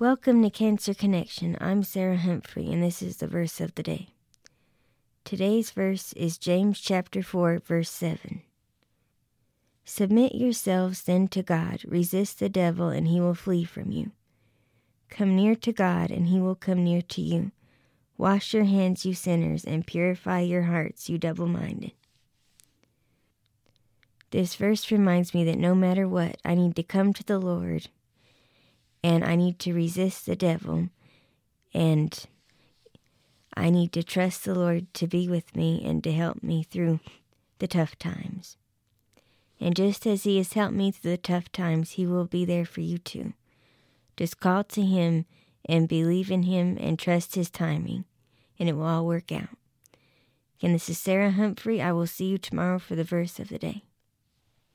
Welcome to Cancer Connection. I'm Sarah Humphrey, and this is the verse of the day. Today's verse is James chapter 4, verse 7. Submit yourselves then to God, resist the devil, and he will flee from you. Come near to God, and he will come near to you. Wash your hands, you sinners, and purify your hearts, you double minded. This verse reminds me that no matter what, I need to come to the Lord and I need to resist the devil and I need to trust the Lord to be with me and to help me through the tough times. And just as He has helped me through the tough times, He will be there for you too. Just call to Him and believe in Him and trust His timing, and it will all work out. Again, this is Sarah Humphrey. I will see you tomorrow for the verse of the day.